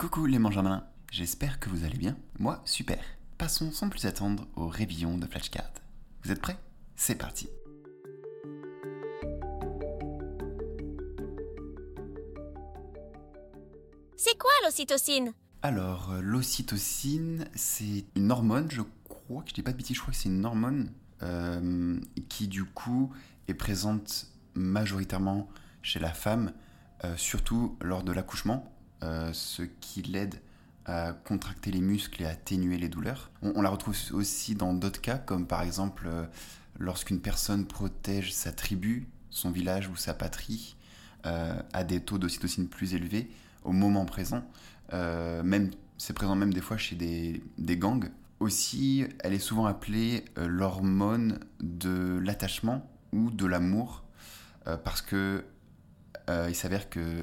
Coucou les mangermalins, j'espère que vous allez bien. Moi, super. Passons sans plus attendre au réveillon de Flashcard. Vous êtes prêts? C'est parti. C'est quoi l'ocytocine? Alors, euh, l'ocytocine, c'est une hormone, je crois, que je dis pas de bêtises, je crois que c'est une hormone euh, qui du coup est présente majoritairement chez la femme, euh, surtout lors de l'accouchement, ce qui l'aide à contracter les muscles et à atténuer les douleurs. On, la retrouve aussi dans d'autres cas, comme par exemple euh, lorsqu'une personne protège sa tribu, son village ou sa patrie, euh, à des taux d'ocytocine plus élevés au moment présent. Euh, même, c'est présent même des fois chez des, gangs. Aussi, elle est souvent appelée euh, l'hormone de l'attachement ou de l'amour, euh, parce que euh, il s'avère que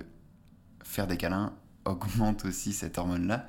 faire des câlins augmente aussi cette hormone-là,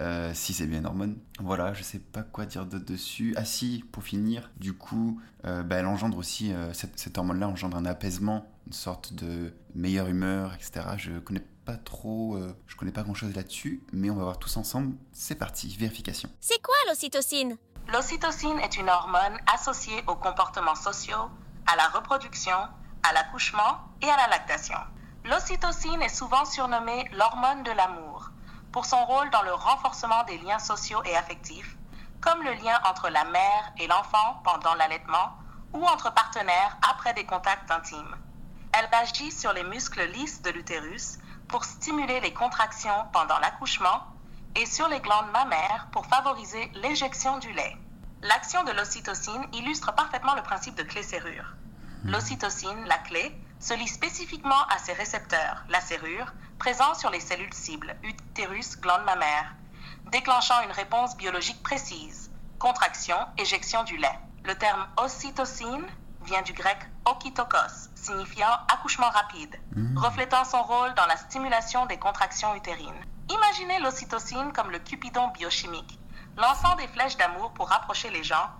euh, si c'est bien une hormone. Voilà, je sais pas quoi dire d'autre dessus. Ah si, pour finir, du coup, euh, bah, elle engendre aussi, euh, cette, cette hormone-là engendre un apaisement, une sorte de meilleure humeur, etc. Je connais pas trop, euh, je connais pas grand-chose là-dessus, mais on va voir tous ensemble. C'est parti, vérification. C'est quoi l'ocytocine? L'ocytocine est une hormone associée aux comportements sociaux, à la reproduction, à l'accouchement et à la lactation. L'ocytocine est souvent surnommée l'hormone de l'amour pour son rôle dans le renforcement des liens sociaux et affectifs, comme le lien entre la mère et l'enfant pendant l'allaitement ou entre partenaires après des contacts intimes. Elle agit sur les muscles lisses de l'utérus pour stimuler les contractions pendant l'accouchement et sur les glandes mammaires pour favoriser l'éjection du lait. L'action de l'ocytocine illustre parfaitement le principe de clé-serrure. L'ocytocine, la clé, se lie spécifiquement à ses récepteurs, la serrure, présents sur les cellules cibles, utérus, glande mammaire, déclenchant une réponse biologique précise, contraction, éjection du lait. Le terme ocytocine vient du grec okitokos, signifiant accouchement rapide, reflétant son rôle dans la stimulation des contractions utérines. Imaginez l'ocytocine comme le cupidon biochimique, lançant des flèches d'amour pour rapprocher les gens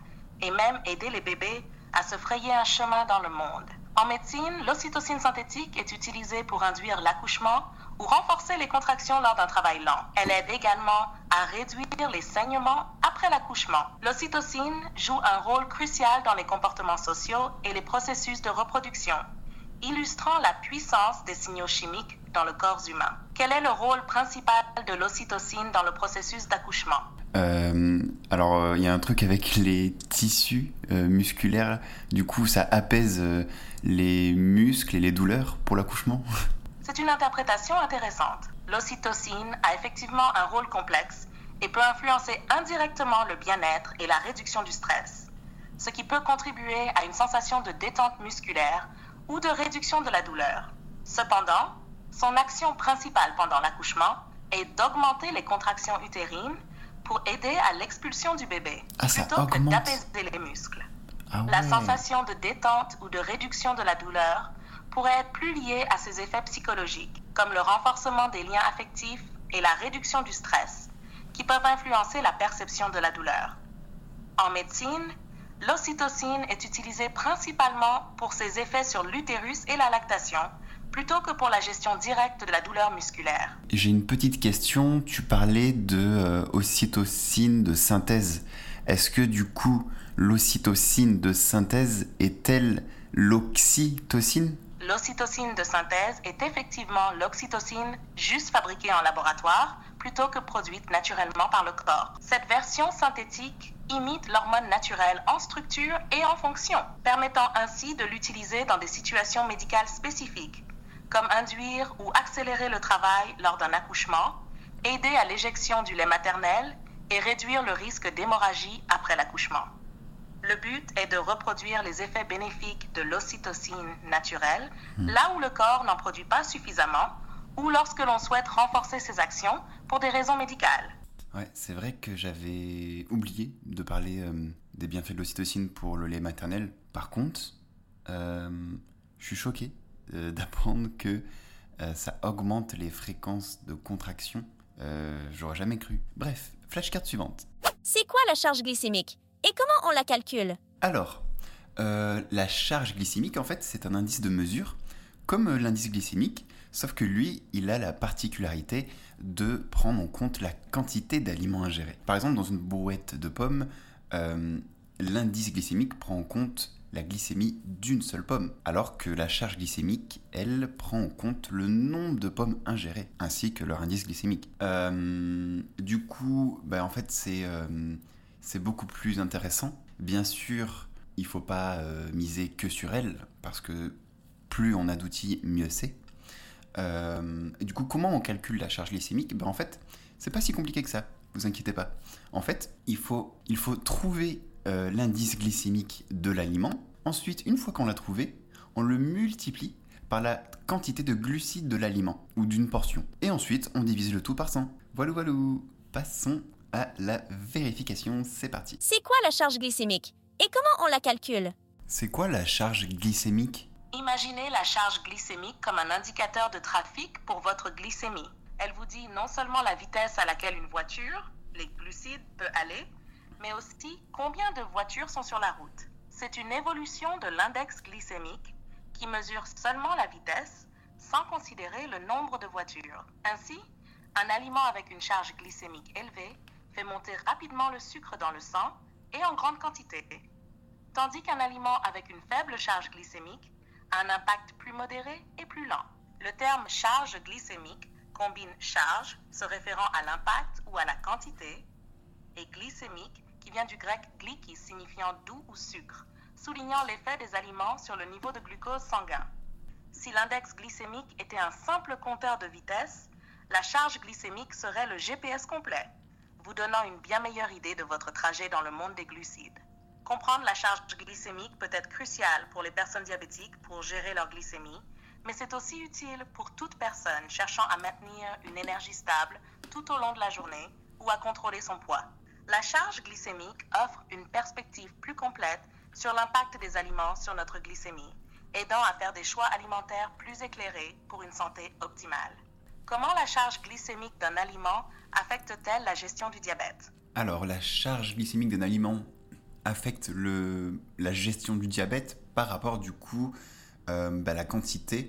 et même aider les bébés à se frayer un chemin dans le monde. En médecine, l'ocytocine synthétique est utilisée pour induire l'accouchement ou renforcer les contractions lors d'un travail lent. Elle aide également à réduire les saignements après l'accouchement. L'ocytocine joue un rôle crucial dans les comportements sociaux et les processus de reproduction, illustrant la puissance des signaux chimiques dans le corps humain. Quel est le rôle principal de l'ocytocine dans le processus d'accouchement? Euh, alors, euh, il y a un truc avec les tissus euh, musculaires. Du coup, ça apaise les muscles et les douleurs pour l'accouchement. C'est une interprétation intéressante. L'ocytocine a effectivement un rôle complexe et peut influencer indirectement le bien-être et la réduction du stress, ce qui peut contribuer à une sensation de détente musculaire ou de réduction de la douleur. Cependant, son action principale pendant l'accouchement est d'augmenter les contractions utérines pour aider à l'expulsion du bébé, Ah, plutôt que d'apaiser les muscles. Ah La sensation de détente ou de réduction de la douleur pourrait être plus liée à ses effets psychologiques, comme le renforcement des liens affectifs et la réduction du stress, qui peuvent influencer la perception de la douleur. En médecine, l'ocytocine est utilisée principalement pour ses effets sur l'utérus et la lactation, plutôt que pour la gestion directe de la douleur musculaire. J'ai une petite question. Tu parlais de euh, ocytocine de synthèse. Est-ce que du coup, l'ocytocine de synthèse est-elle l'oxytocine? L'ocytocine de synthèse est effectivement l'oxytocine juste fabriquée en laboratoire plutôt que produite naturellement par le corps. Cette version synthétique imite l'hormone naturelle en structure et en fonction, permettant ainsi de l'utiliser dans des situations médicales spécifiques, comme induire ou accélérer le travail lors d'un accouchement, aider à l'éjection du lait maternel et réduire le risque d'hémorragie après l'accouchement. Le but est de reproduire les effets bénéfiques de l'ocytocine naturelle là où le corps n'en produit pas suffisamment ou lorsque l'on souhaite renforcer ses actions pour des raisons médicales. Ouais, c'est vrai que j'avais oublié de parler euh, des bienfaits de l'ocytocine pour le lait maternel. Par contre, euh, je suis choqué euh, d'apprendre que euh, ça augmente les fréquences de contraction. Euh, J'aurais jamais cru. Bref, flashcard suivante. C'est quoi la charge glycémique? Et comment on la calcule? Alors, la charge glycémique, en fait, c'est un indice de mesure. Comme l'indice glycémique, Sauf que lui, il a la particularité de prendre en compte la quantité d'aliments ingérés. Par exemple, dans une brouette de pommes, l'indice glycémique prend en compte la glycémie d'une seule pomme, alors que la charge glycémique, elle, prend en compte le nombre de pommes ingérées, ainsi que leur indice glycémique. Euh, du coup, bah, en fait, euh, c'est beaucoup plus intéressant. Bien sûr, il faut pas euh, miser que sur elle, parce que plus on a d'outils, mieux c'est. du coup, comment on calcule la charge glycémique? Ben, En fait, c'est pas si compliqué que ça, vous inquiétez pas. En fait, il faut, il faut trouver euh, l'indice glycémique de l'aliment. Ensuite, une fois qu'on l'a trouvé, on le multiplie par la quantité de glucides de l'aliment ou d'une portion. Et ensuite, on divise le tout par 100. Voilà, voilà. Passons à la vérification. C'est parti. C'est quoi la charge glycémique? Et comment on la calcule? C'est quoi la charge glycémique? Imaginez la charge glycémique comme un indicateur de trafic pour votre glycémie. Elle vous dit non seulement la vitesse à laquelle une voiture, les glucides, peut aller, mais aussi combien de voitures sont sur la route. C'est une évolution de l'index glycémique qui mesure seulement la vitesse sans considérer le nombre de voitures. Ainsi, un aliment avec une charge glycémique élevée fait monter rapidement le sucre dans le sang et en grande quantité, tandis qu'un aliment avec une faible charge glycémique a un impact plus modéré et plus lent. Le terme charge glycémique combine charge, se référant à l'impact ou à la quantité, et glycémique, qui vient du grec glykis signifiant doux ou sucre, soulignant l'effet des aliments sur le niveau de glucose sanguin. Si l'index glycémique était un simple compteur de vitesse, la charge glycémique serait le GPS complet, vous donnant une bien meilleure idée de votre trajet dans le monde des glucides. Comprendre la charge glycémique peut être crucial pour les personnes diabétiques pour gérer leur glycémie, mais c'est aussi utile pour toute personne cherchant à maintenir une énergie stable tout au long de la journée ou à contrôler son poids. La charge glycémique offre une perspective plus complète sur l'impact des aliments sur notre glycémie, aidant à faire des choix alimentaires plus éclairés pour une santé optimale. Comment la charge glycémique d'un aliment affecte-t-elle la gestion du diabète? Alors, la charge glycémique d'un aliment affecte la gestion du diabète par rapport du coup euh, bah, la quantité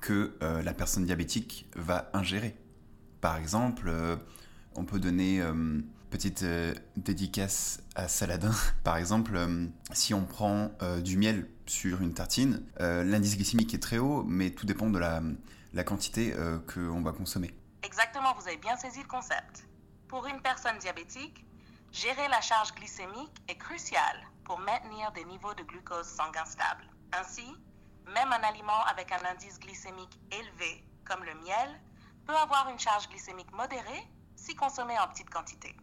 que euh, la personne diabétique va ingérer. Par exemple, euh, on peut donner petite euh, dédicace à Saladin. Par exemple, euh, si on prend euh, du miel sur une tartine, l'indice glycémique est très haut, mais tout dépend de la, la quantité qu'on va consommer. Exactement, vous avez bien saisi le concept. Pour une personne diabétique, gérer la charge glycémique est crucial pour maintenir des niveaux de glucose sanguin stables. Ainsi, même un aliment avec un indice glycémique élevé, comme le miel, peut avoir une charge glycémique modérée si consommé en petite quantité.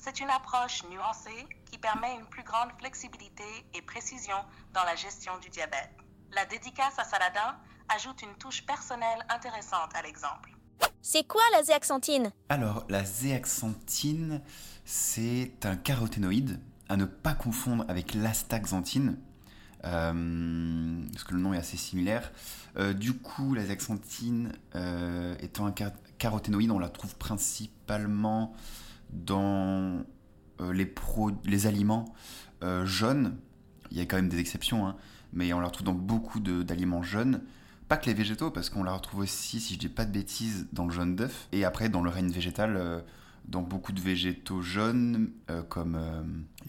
C'est une approche nuancée qui permet une plus grande flexibilité et précision dans la gestion du diabète. La dédicace à Saladin ajoute une touche personnelle intéressante à l'exemple. C'est quoi la zéaxanthine Alors, la zéaxanthine, c'est un caroténoïde à ne pas confondre avec l'astaxanthine, euh, parce que le nom est assez similaire. Euh, du coup, la zéaxanthine euh, étant un caroténoïde, on la trouve principalement dans euh, les, les aliments euh, jaunes, il y a quand même des exceptions, hein, mais on la retrouve dans beaucoup d'aliments jaunes. Pas que les végétaux, parce qu'on la retrouve aussi, si je dis pas de bêtises, dans le jaune d'œuf. Et après, dans le règne végétal, euh, dans beaucoup de végétaux jaunes, comme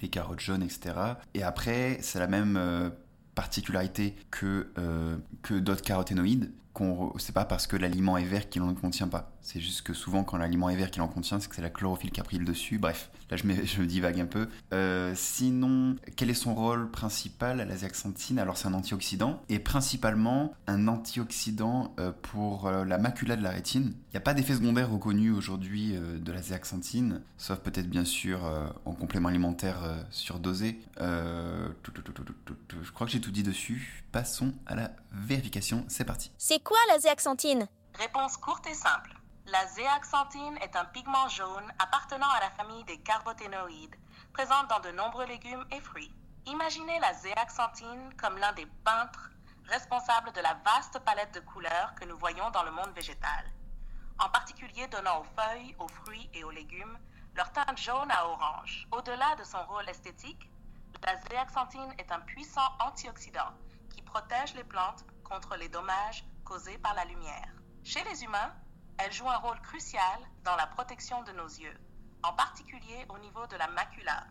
les carottes jaunes, etc. Et après, c'est la même particularité que, que d'autres caroténoïdes c'est pas parce que l'aliment est vert qu'il n'en contient pas. C'est juste que souvent, quand l'aliment est vert qu'il en contient, c'est que c'est la chlorophylle qui a pris le dessus. Bref, là, je me, je me divague un peu. Euh, sinon, quel est son rôle principal à la zéaxanthine Alors, c'est un antioxydant et principalement un antioxydant euh, pour euh, la macula de la rétine. Il n'y a pas d'effet secondaire reconnu aujourd'hui de la zéaxanthine, sauf peut-être bien sûr en complément alimentaire surdosé. je crois que j'ai tout dit dessus. Passons à la vérification. C'est parti. C'est quoi la zéaxanthine Réponse courte et simple. La zéaxanthine est un pigment jaune appartenant à la famille des caroténoïdes, présente dans de nombreux légumes et fruits. Imaginez la zéaxanthine comme l'un des peintres responsables de la vaste palette de couleurs que nous voyons dans le monde végétal, en particulier donnant aux feuilles, aux fruits et aux légumes leur teinte jaune à orange. Au-delà de son rôle esthétique, la zéaxanthine est un puissant antioxydant qui protège les plantes contre les dommages causés par la lumière. Chez les humains, elle joue un rôle crucial dans la protection de nos yeux, en particulier au niveau de la macula,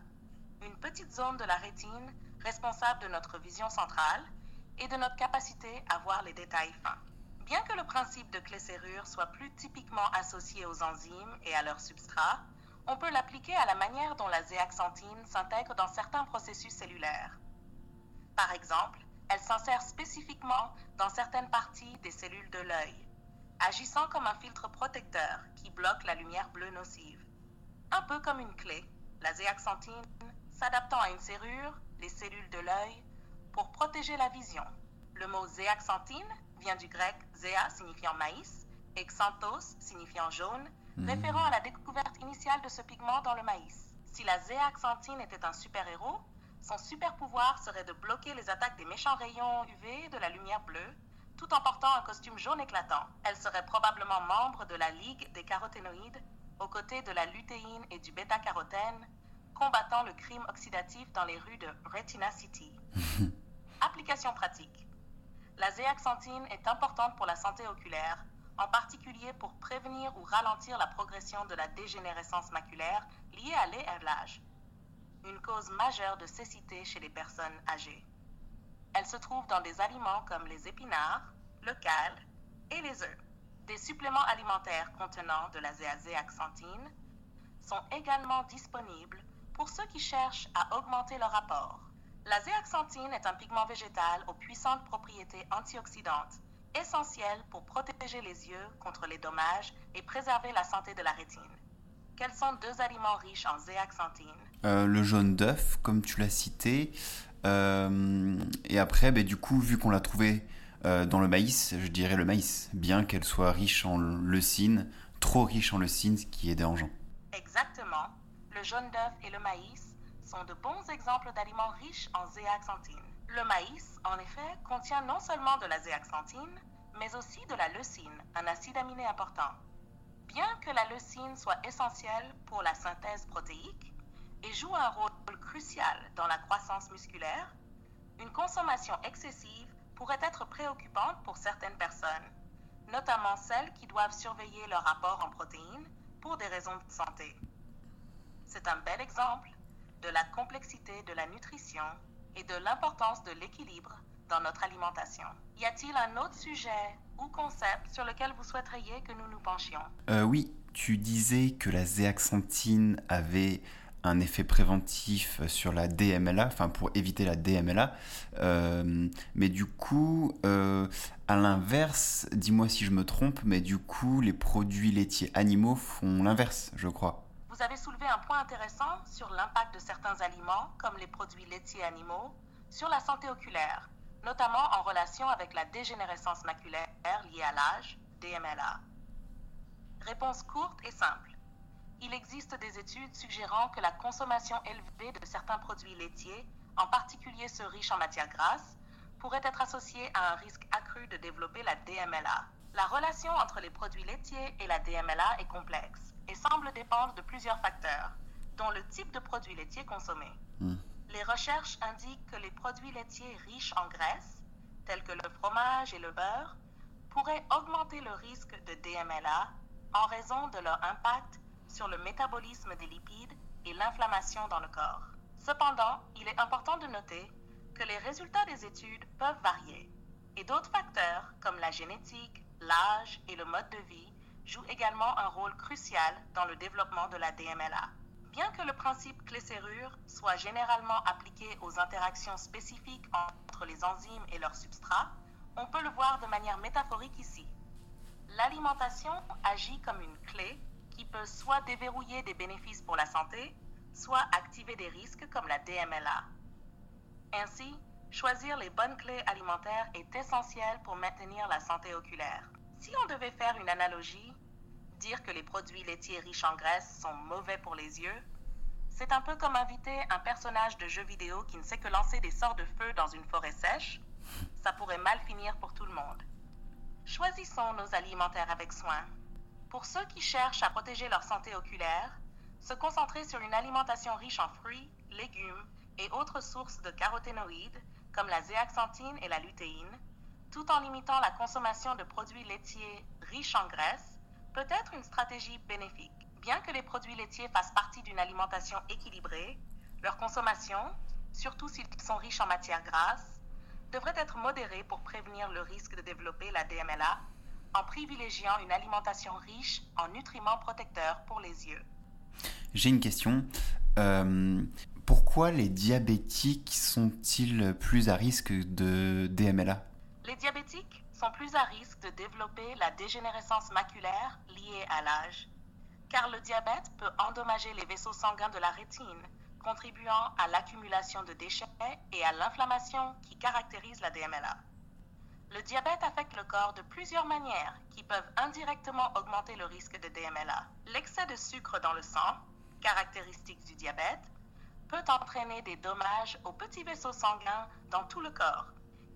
une petite zone de la rétine responsable de notre vision centrale et de notre capacité à voir les détails fins. Bien que le principe de clé-serrure soit plus typiquement associé aux enzymes et à leurs substrats, on peut l'appliquer à la manière dont la zéaxanthine s'intègre dans certains processus cellulaires. Par exemple, elle s'insère spécifiquement dans certaines parties des cellules de l'œil, agissant comme un filtre protecteur qui bloque la lumière bleue nocive. Un peu comme une clé, la zéaxanthine s'adaptant à une serrure, les cellules de l'œil, pour protéger la vision. Le mot zéaxanthine vient du grec zéa signifiant maïs et xanthos signifiant jaune, référant à la découverte initiale de ce pigment dans le maïs. Si la zéaxanthine était un super-héros, son super pouvoir serait de bloquer les attaques des méchants rayons UV de la lumière bleue, tout en portant un costume jaune éclatant. Elle serait probablement membre de la Ligue des caroténoïdes, aux côtés de la lutéine et du bêta-carotène, combattant le crime oxydatif dans les rues de Retina City. Application pratique. La zéaxanthine est importante pour la santé oculaire, en particulier pour prévenir ou ralentir la progression de la dégénérescence maculaire liée à l'âge, une cause majeure de cécité chez les personnes âgées. Elle se trouve dans des aliments comme les épinards, le cal et les œufs. Des suppléments alimentaires contenant de la zéaxanthine sont également disponibles pour ceux qui cherchent à augmenter leur apport. La zéaxanthine est un pigment végétal aux puissantes propriétés antioxydantes, essentiel pour protéger les yeux contre les dommages et préserver la santé de la rétine. Quels sont deux aliments riches en zéaxanthine Euh, le jaune d'œuf, comme tu l'as cité. Euh, et après, ben, du coup, vu qu'on l'a trouvé euh, dans le maïs, je dirais le maïs, bien qu'elle soit riche en leucine, trop riche en leucine, ce qui est dérangeant. Exactement. Le jaune d'œuf et le maïs sont de bons exemples d'aliments riches en zéaxanthine. Le maïs, en effet, contient non seulement de la zéaxanthine, mais aussi de la leucine, un acide aminé important. Bien que la leucine soit essentielle pour la synthèse protéique et joue un rôle crucial dans la croissance musculaire, une consommation excessive pourrait être préoccupante pour certaines personnes, notamment celles qui doivent surveiller leur apport en protéines pour des raisons de santé. C'est un bel exemple de la complexité de la nutrition et de l'importance de l'équilibre dans notre alimentation. Y a-t-il un autre sujet ou concept sur lequel vous souhaiteriez que nous nous penchions? Euh, oui, tu disais que la zéaxanthine avait un effet préventif sur la DMLA, enfin pour éviter la DMLA. Euh, mais du coup, euh, à l'inverse, dis-moi si je me trompe, mais du coup, les produits laitiers animaux font l'inverse, je crois. Vous avez soulevé un point intéressant sur l'impact de certains aliments, comme les produits laitiers animaux, sur la santé oculaire, notamment en relation avec la dégénérescence maculaire liée à l'âge, DMLA. Réponse courte et simple. Il existe des études suggérant que la consommation élevée de certains produits laitiers, en particulier ceux riches en matières grasses, pourrait être associée à un risque accru de développer la DMLA. La relation entre les produits laitiers et la DMLA est complexe et semble dépendre de plusieurs facteurs, dont le type de produit laitier consommé. Hmm. Les recherches indiquent que les produits laitiers riches en graisse, tels que le fromage et le beurre, pourraient augmenter le risque de DMLA en raison de leur impact sur le métabolisme des lipides et l'inflammation dans le corps. Cependant, il est important de noter que les résultats des études peuvent varier et d'autres facteurs comme la génétique, l'âge et le mode de vie jouent également un rôle crucial dans le développement de la DMLA. Bien que le principe clé-serrure soit généralement appliqué aux interactions spécifiques entre les enzymes et leurs substrats, on peut le voir de manière métaphorique ici. L'alimentation agit comme une clé qui peut soit déverrouiller des bénéfices pour la santé, soit activer des risques comme la DMLA. Ainsi, choisir les bonnes clés alimentaires est essentiel pour maintenir la santé oculaire. Si on devait faire une analogie, dire que les produits laitiers riches en graisse sont mauvais pour les yeux, c'est un peu comme inviter un personnage de jeu vidéo qui ne sait que lancer des sorts de feu dans une forêt sèche. Ça pourrait mal finir pour tout le monde. Choisissons nos alimentaires avec soin. Pour ceux qui cherchent à protéger leur santé oculaire, se concentrer sur une alimentation riche en fruits, légumes et autres sources de caroténoïdes, comme la zéaxanthine et la lutéine, tout en limitant la consommation de produits laitiers riches en graisse, peut être une stratégie bénéfique. Bien que les produits laitiers fassent partie d'une alimentation équilibrée, leur consommation, surtout s'ils sont riches en matières grasses, devrait être modérée pour prévenir le risque de développer la DMLA en privilégiant une alimentation riche en nutriments protecteurs pour les yeux. J'ai une question. Euh, pourquoi les diabétiques sont-ils plus à risque de DMLA Les diabétiques sont plus à risque de développer la dégénérescence maculaire liée à l'âge, car le diabète peut endommager les vaisseaux sanguins de la rétine, contribuant à l'accumulation de déchets et à l'inflammation qui caractérise la DMLA. Le diabète affecte le corps de plusieurs manières qui peuvent indirectement augmenter le risque de DMLA. L'excès de sucre dans le sang, caractéristique du diabète, peut entraîner des dommages aux petits vaisseaux sanguins dans tout le corps,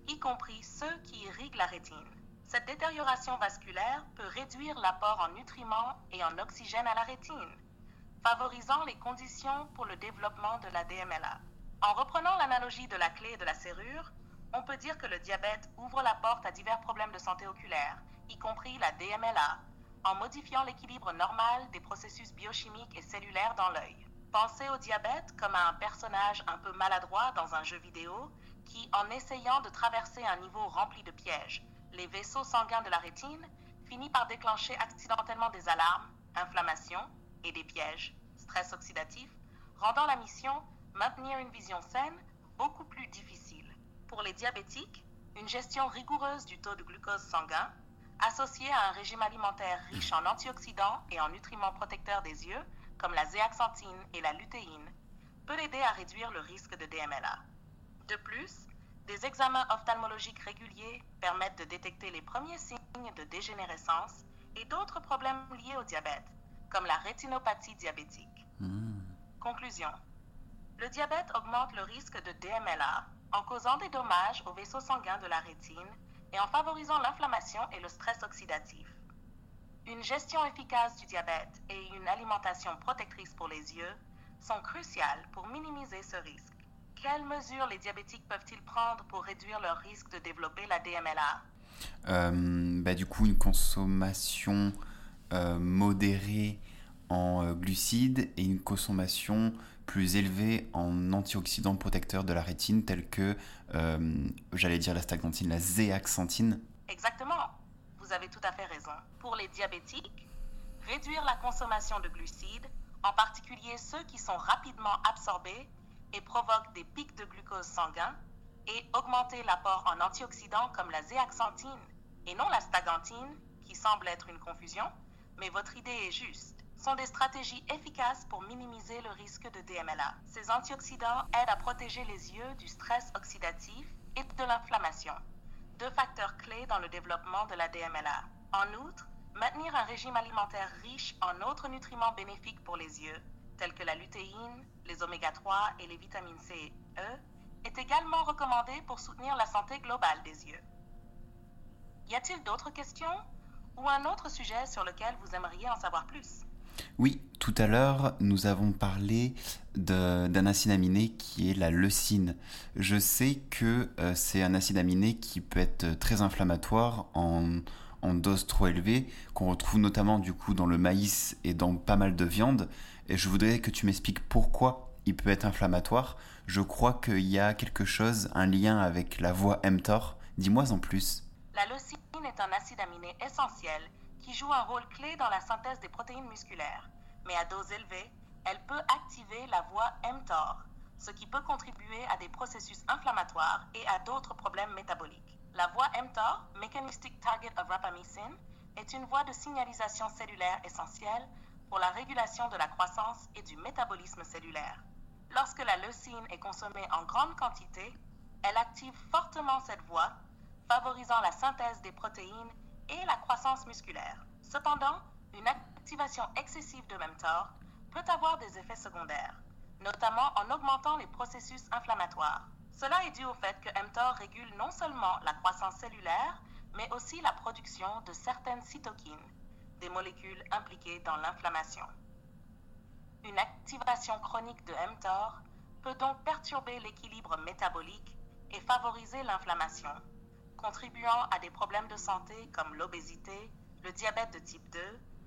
y compris ceux qui irriguent la rétine. Cette détérioration vasculaire peut réduire l'apport en nutriments et en oxygène à la rétine, favorisant les conditions pour le développement de la DMLA. En reprenant l'analogie de la clé et de la serrure, on peut dire que le diabète ouvre la porte à divers problèmes de santé oculaire, y compris la DMLA, en modifiant l'équilibre normal des processus biochimiques et cellulaires dans l'œil. Pensez au diabète comme à un personnage un peu maladroit dans un jeu vidéo qui, en essayant de traverser un niveau rempli de pièges, les vaisseaux sanguins de la rétine, finit par déclencher accidentellement des alarmes, inflammation et des pièges, stress oxydatif, rendant la mission maintenir une vision saine beaucoup plus difficile. Pour les diabétiques, une gestion rigoureuse du taux de glucose sanguin, associée à un régime alimentaire riche en antioxydants et en nutriments protecteurs des yeux, comme la zéaxanthine et la lutéine, peut aider à réduire le risque de DMLA. De plus, des examens ophtalmologiques réguliers permettent de détecter les premiers signes de dégénérescence et d'autres problèmes liés au diabète, comme la rétinopathie diabétique. Conclusion. Le diabète augmente le risque de DMLA en causant des dommages aux vaisseaux sanguins de la rétine et en favorisant l'inflammation et le stress oxydatif. Une gestion efficace du diabète et une alimentation protectrice pour les yeux sont cruciales pour minimiser ce risque. Quelles mesures les diabétiques peuvent-ils prendre pour réduire leur risque de développer la DMLA Euh, bah, Du coup, une consommation euh, modérée en euh, glucides et une consommation plus élevée en antioxydants protecteurs de la rétine tels que, euh, j'allais dire la stagnantine, la zéaxanthine. Exactement. Vous avez tout à fait raison. Pour les diabétiques, réduire la consommation de glucides, en particulier ceux qui sont rapidement absorbés et provoquent des pics de glucose sanguin, et augmenter l'apport en antioxydants comme la zéaxanthine et non la stagantine, qui semble être une confusion, mais votre idée est juste, sont des stratégies efficaces pour minimiser le risque de DMLA. Ces antioxydants aident à protéger les yeux du stress oxydatif et de l'inflammation, deux facteurs clés dans le développement de la DMLA. En outre, maintenir un régime alimentaire riche en autres nutriments bénéfiques pour les yeux, tels que la lutéine, les oméga 3 et les vitamines C et E, est également recommandé pour soutenir la santé globale des yeux. Y a-t-il d'autres questions? Ou un autre sujet sur lequel vous aimeriez en savoir plus Oui, tout à l'heure, nous avons parlé d'un acide aminé qui est la leucine. Je sais que euh, c'est un acide aminé qui peut être très inflammatoire en, en dose trop élevée, qu'on retrouve notamment du coup dans le maïs et dans pas mal de viande. Et je voudrais que tu m'expliques pourquoi il peut être inflammatoire. Je crois qu'il y a quelque chose, un lien avec la voie mTOR. Dis-moi en plus. La leucine est un acide aminé essentiel qui joue un rôle clé dans la synthèse des protéines musculaires, mais à dose élevée, elle peut activer la voie mTOR, ce qui peut contribuer à des processus inflammatoires et à d'autres problèmes métaboliques. La voie mTOR, Mechanistic Target of Rapamycin, est une voie de signalisation cellulaire essentielle pour la régulation de la croissance et du métabolisme cellulaire. Lorsque la leucine est consommée en grande quantité, elle active fortement cette voie, favorisant la synthèse des protéines et la croissance musculaire. Cependant, une activation excessive de mTOR peut avoir des effets secondaires, notamment en augmentant les processus inflammatoires. Cela est dû au fait que mTOR régule non seulement la croissance cellulaire, mais aussi la production de certaines cytokines, des molécules impliquées dans l'inflammation. Une activation chronique de mTOR peut donc perturber l'équilibre métabolique et favoriser l'inflammation, contribuant à des problèmes de santé comme l'obésité, le diabète de type 2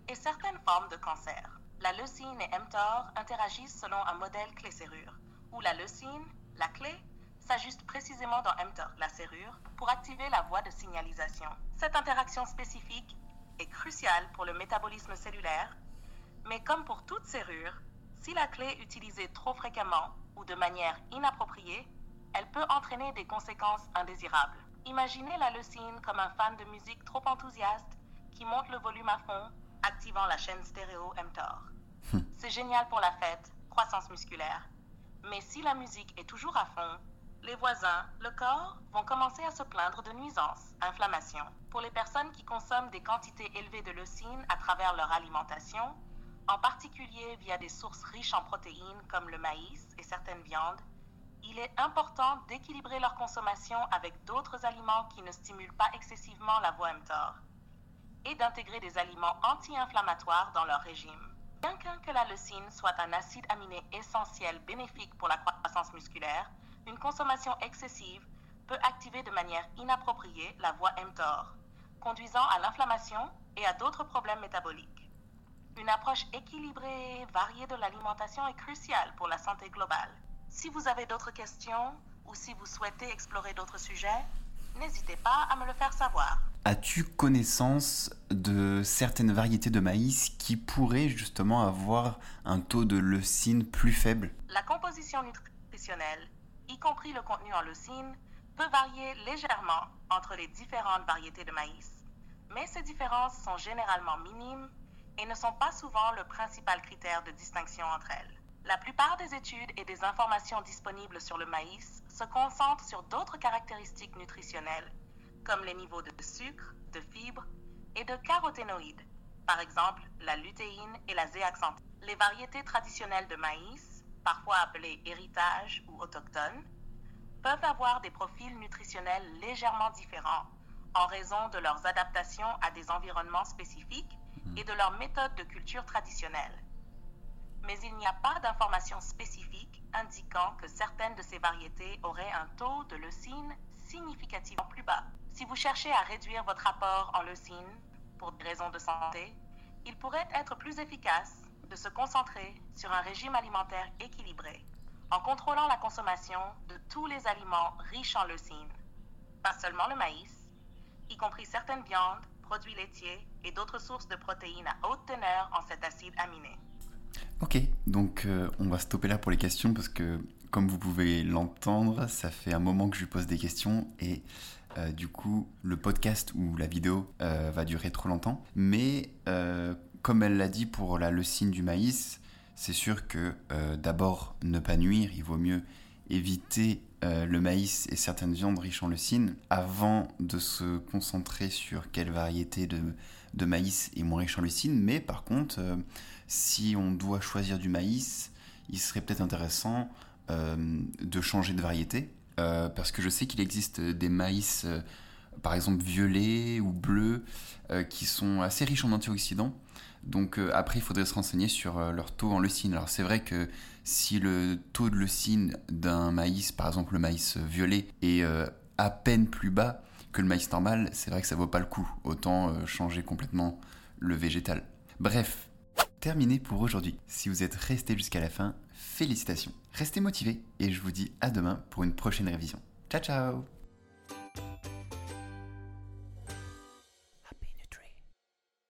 et certaines formes de cancer. La leucine et mTOR interagissent selon un modèle clé-serrure, où la leucine, la clé, s'ajuste précisément dans mTOR, la serrure, pour activer la voie de signalisation. Cette interaction spécifique est cruciale pour le métabolisme cellulaire, mais comme pour toute serrure, si la clé est utilisée trop fréquemment ou de manière inappropriée, elle peut entraîner des conséquences indésirables. Imaginez la leucine comme un fan de musique trop enthousiaste qui monte le volume à fond, activant la chaîne stéréo mTOR. C'est génial pour la fête, croissance musculaire. Mais si la musique est toujours à fond, les voisins, le corps, vont commencer à se plaindre de nuisances, inflammation. Pour les personnes qui consomment des quantités élevées de leucine à travers leur alimentation, en particulier via des sources riches en protéines comme le maïs et certaines viandes, il est important d'équilibrer leur consommation avec d'autres aliments qui ne stimulent pas excessivement la voie mTOR et d'intégrer des aliments anti-inflammatoires dans leur régime. Bien que la leucine soit un acide aminé essentiel bénéfique pour la croissance musculaire, une consommation excessive peut activer de manière inappropriée la voie mTOR, conduisant à l'inflammation et à d'autres problèmes métaboliques. Une approche équilibrée et variée de l'alimentation est cruciale pour la santé globale. Si vous avez d'autres questions ou si vous souhaitez explorer d'autres sujets, n'hésitez pas à me le faire savoir. As-tu connaissance de certaines variétés de maïs qui pourraient justement avoir un taux de leucine plus faible? La composition nutritionnelle y compris le contenu en leucine, peut varier légèrement entre les différentes variétés de maïs. Mais ces différences sont généralement minimes et ne sont pas souvent le principal critère de distinction entre elles. La plupart des études et des informations disponibles sur le maïs se concentrent sur d'autres caractéristiques nutritionnelles, comme les niveaux de sucre, de fibres et de caroténoïdes, par exemple la lutéine et la zéaxanthine. Les variétés traditionnelles de maïs parfois appelés héritage ou autochtones, peuvent avoir des profils nutritionnels légèrement différents en raison de leurs adaptations à des environnements spécifiques et de leurs méthodes de culture traditionnelles. Mais il n'y a pas d'informations spécifiques indiquant que certaines de ces variétés auraient un taux de leucine significativement plus bas. Si vous cherchez à réduire votre apport en leucine pour des raisons de santé, il pourrait être plus efficace de se concentrer sur un régime alimentaire équilibré en contrôlant la consommation de tous les aliments riches en leucine, pas seulement le maïs, y compris certaines viandes, produits laitiers et d'autres sources de protéines à haute teneur en cet acide aminé. Ok, donc euh, on va stopper là pour les questions parce que comme vous pouvez l'entendre, ça fait un moment que je lui pose des questions et euh, du coup le podcast ou la vidéo euh, va durer trop longtemps. Mais comme elle l'a dit pour la leucine du maïs, c'est sûr que d'abord ne pas nuire, il vaut mieux éviter le maïs et certaines viandes riches en leucine avant de se concentrer sur quelle variété de, maïs est moins riche en leucine. Mais par contre, euh, si on doit choisir du maïs, il serait peut-être intéressant de changer de variété. parce que je sais qu'il existe des maïs, par exemple violets ou bleus, qui sont assez riches en antioxydants donc euh, après, il faudrait se renseigner sur euh, leur taux en leucine. Alors c'est vrai que si le taux de leucine d'un maïs, par exemple le maïs violet, est euh, à peine plus bas que le maïs normal, c'est vrai que ça vaut pas le coup. Autant changer complètement le végétal. Bref, terminé pour aujourd'hui. Si vous êtes resté jusqu'à la fin, félicitations. Restez motivés et je vous dis à demain pour une prochaine révision. Ciao ciao